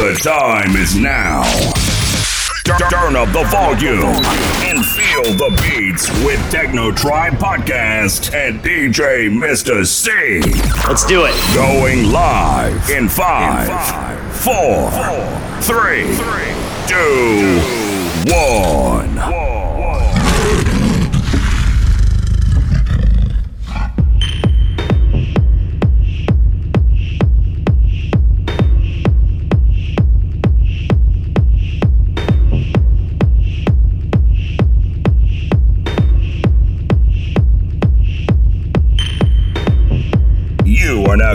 The time is now. Turn up the volume and feel the beats with Techno Tribe Podcast and DJ Mr. C. Let's do it. Going live in five, four, three, two, one.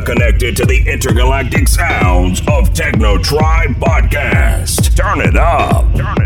Connected to the intergalactic sounds of Techno Tribe Podcast. Turn it up. Turn it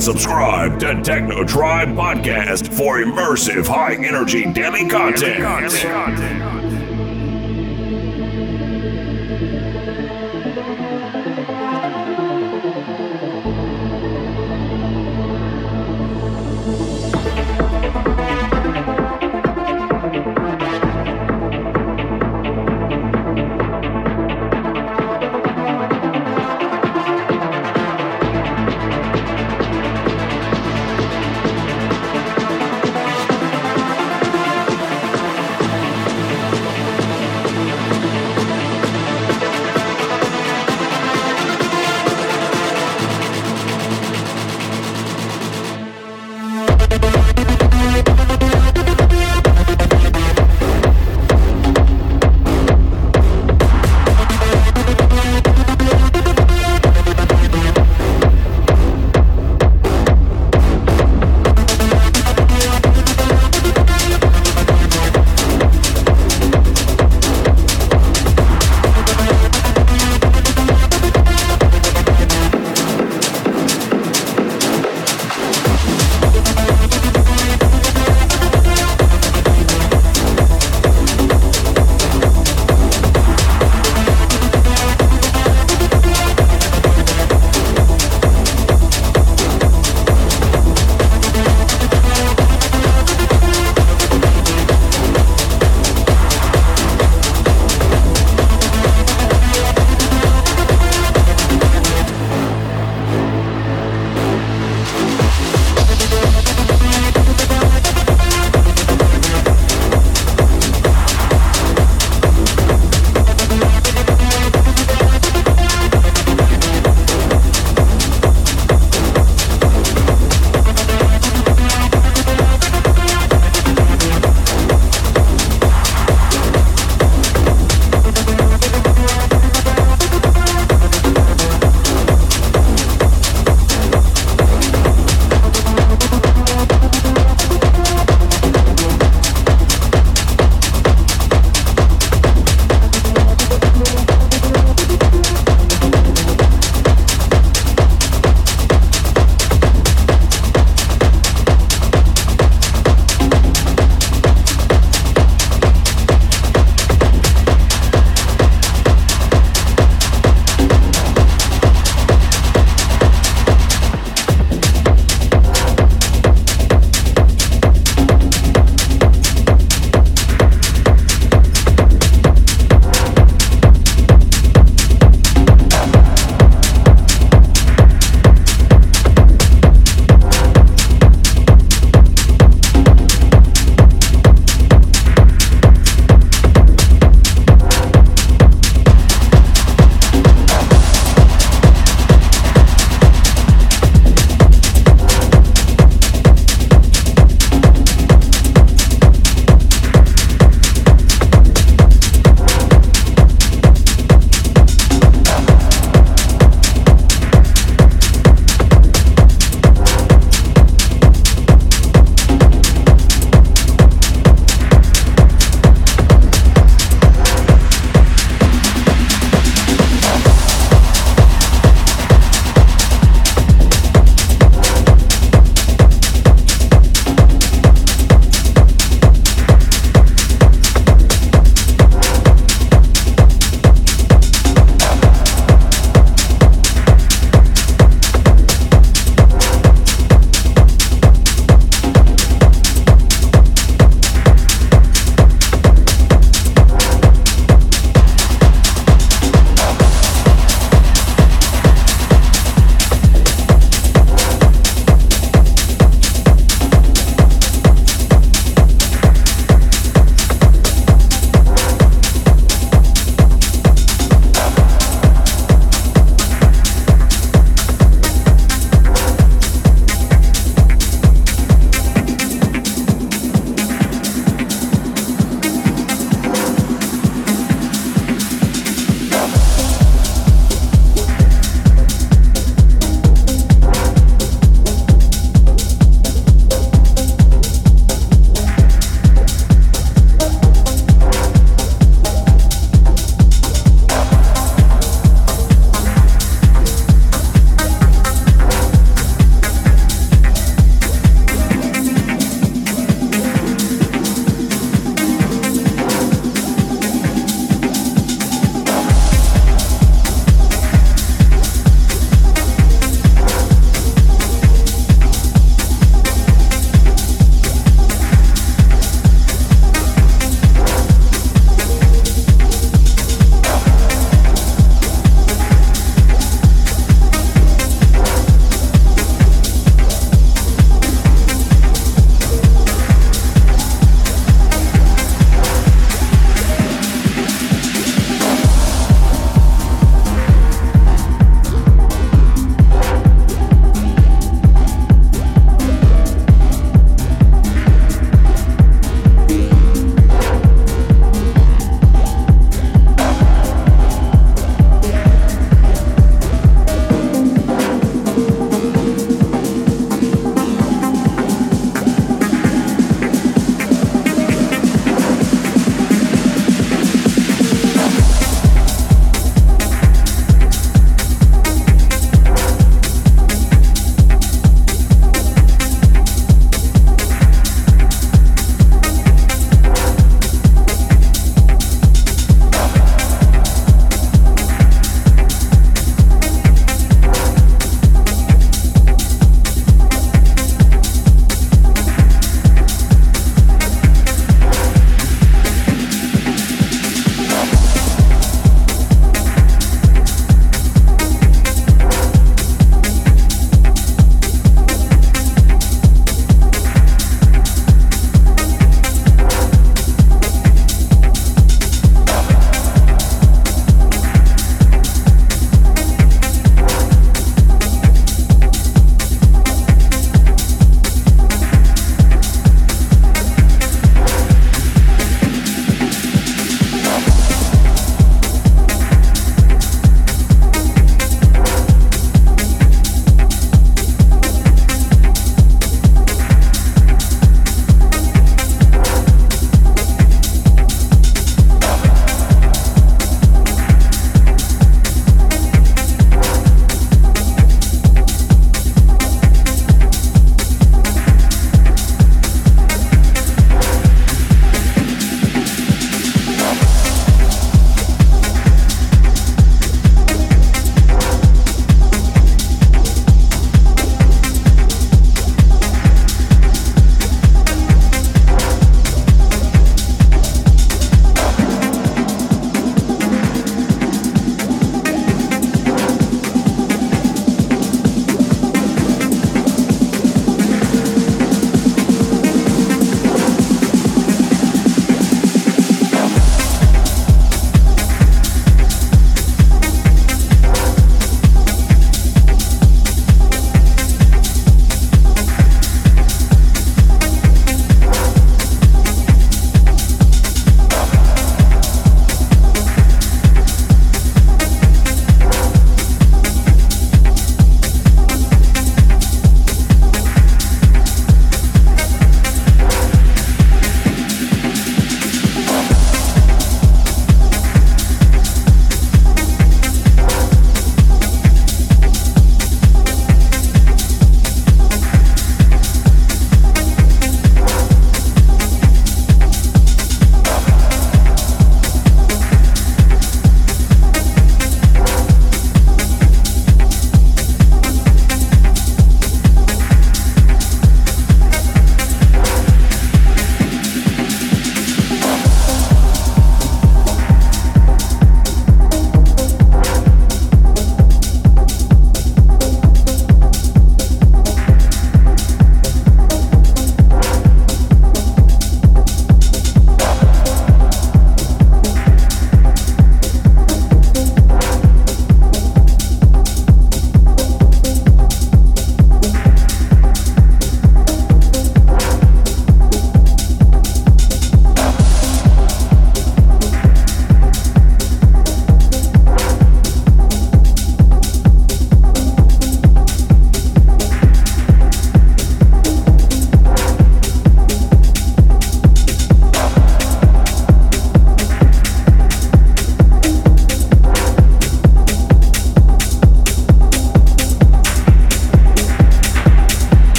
and subscribe to Techno Tribe Podcast for immersive, high energy daily content.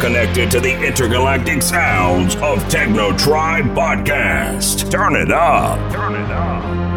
Connected to the intergalactic sounds of Techno Tribe Podcast. Turn it up. Turn it up.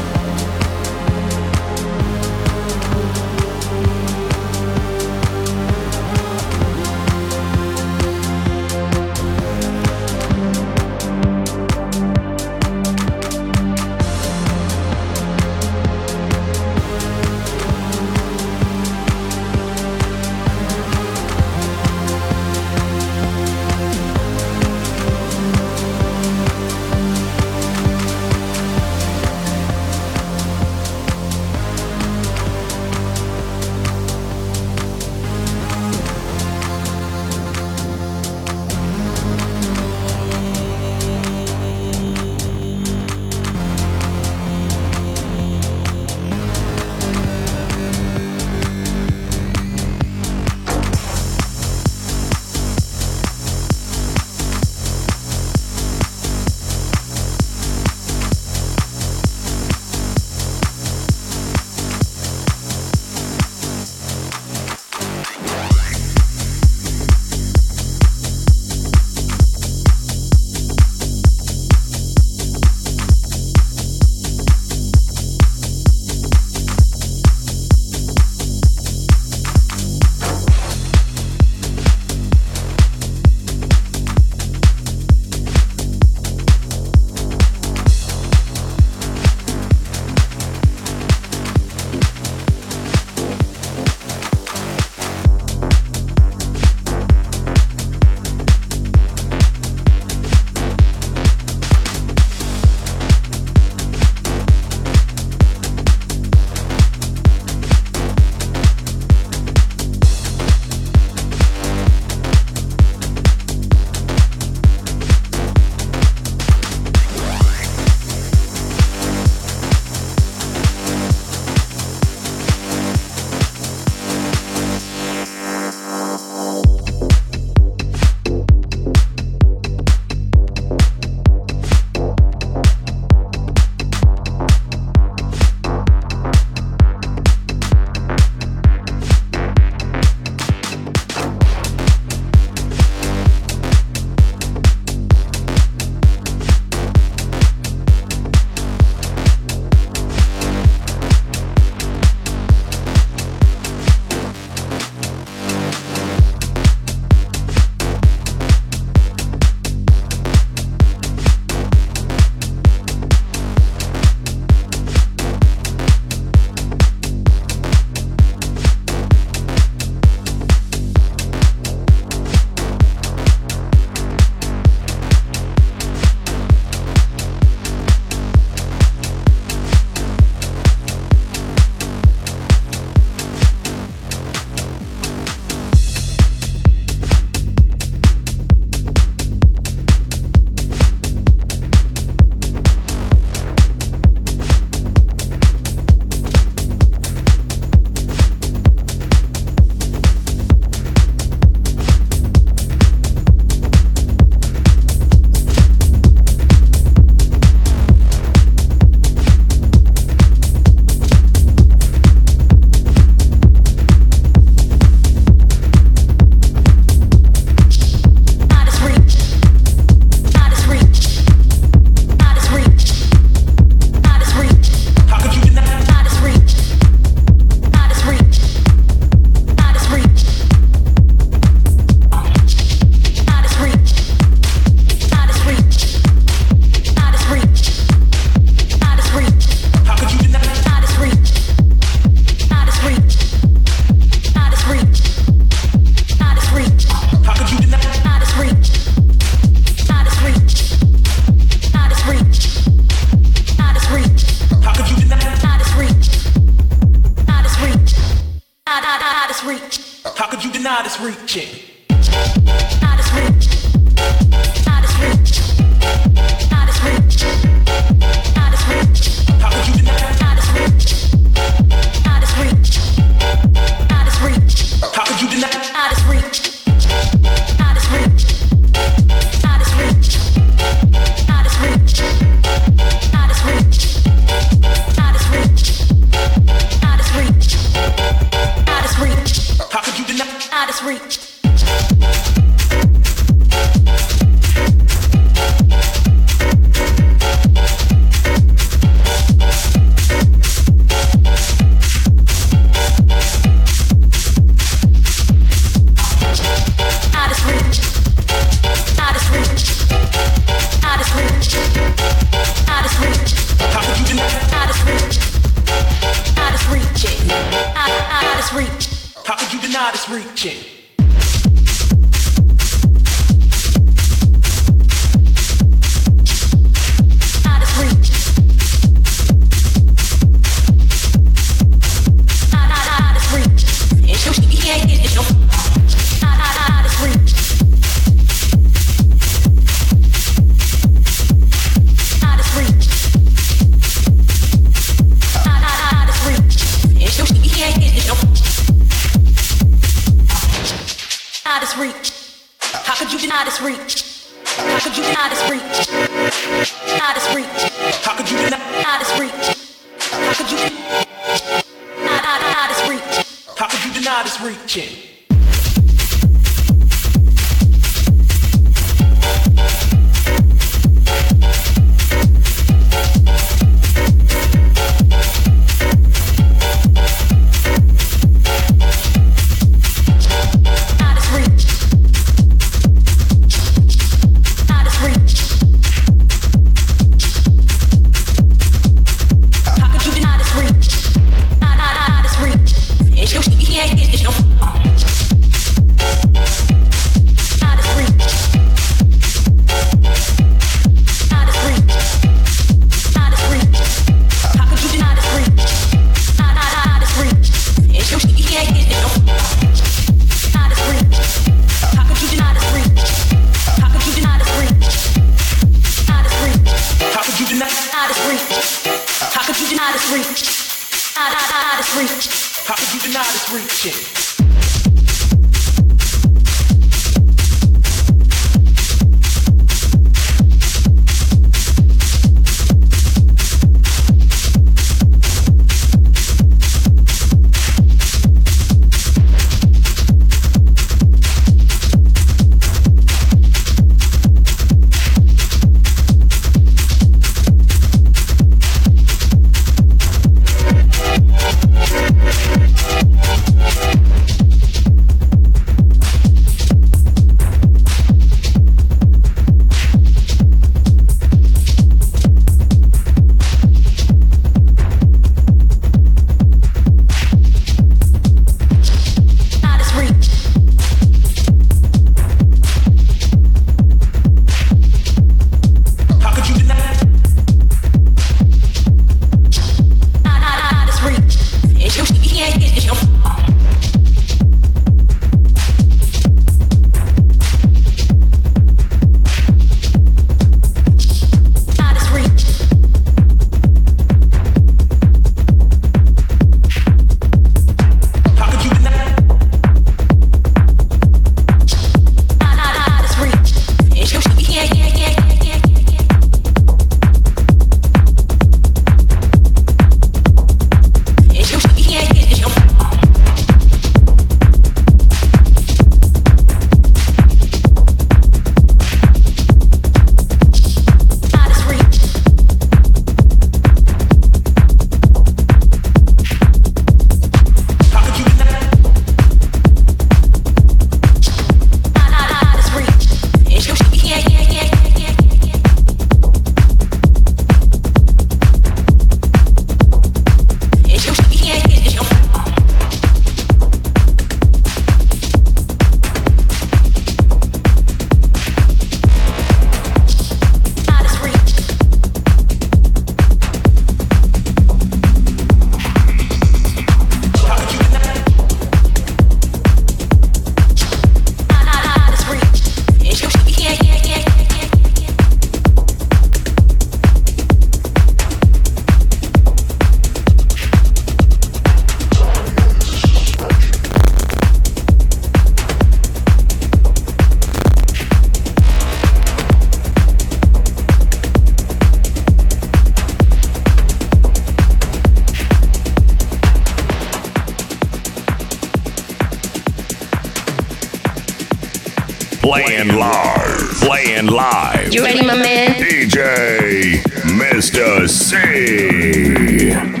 Playing live. Playing live. You ready, my man? DJ Mr. C.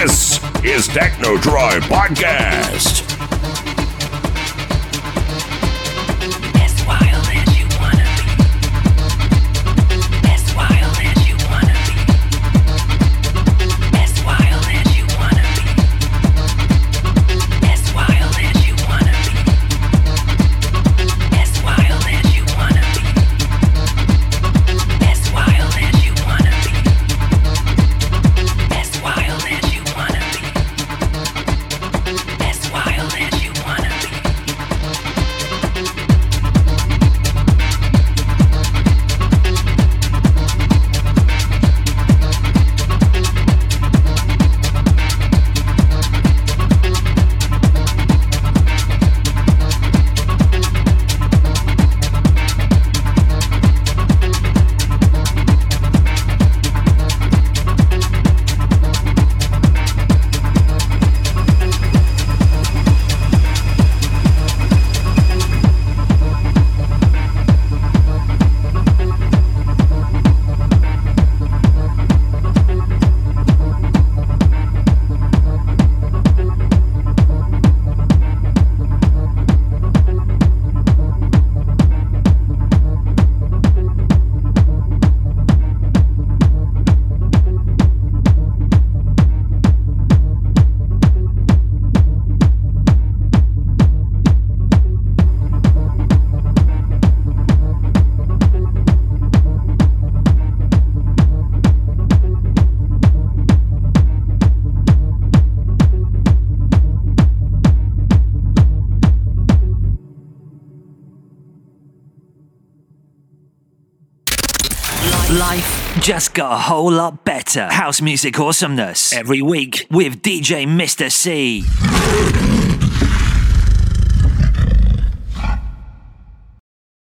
This is Techno Drive Podcast. Just got a whole lot better. House music awesomeness every week with DJ Mr. C.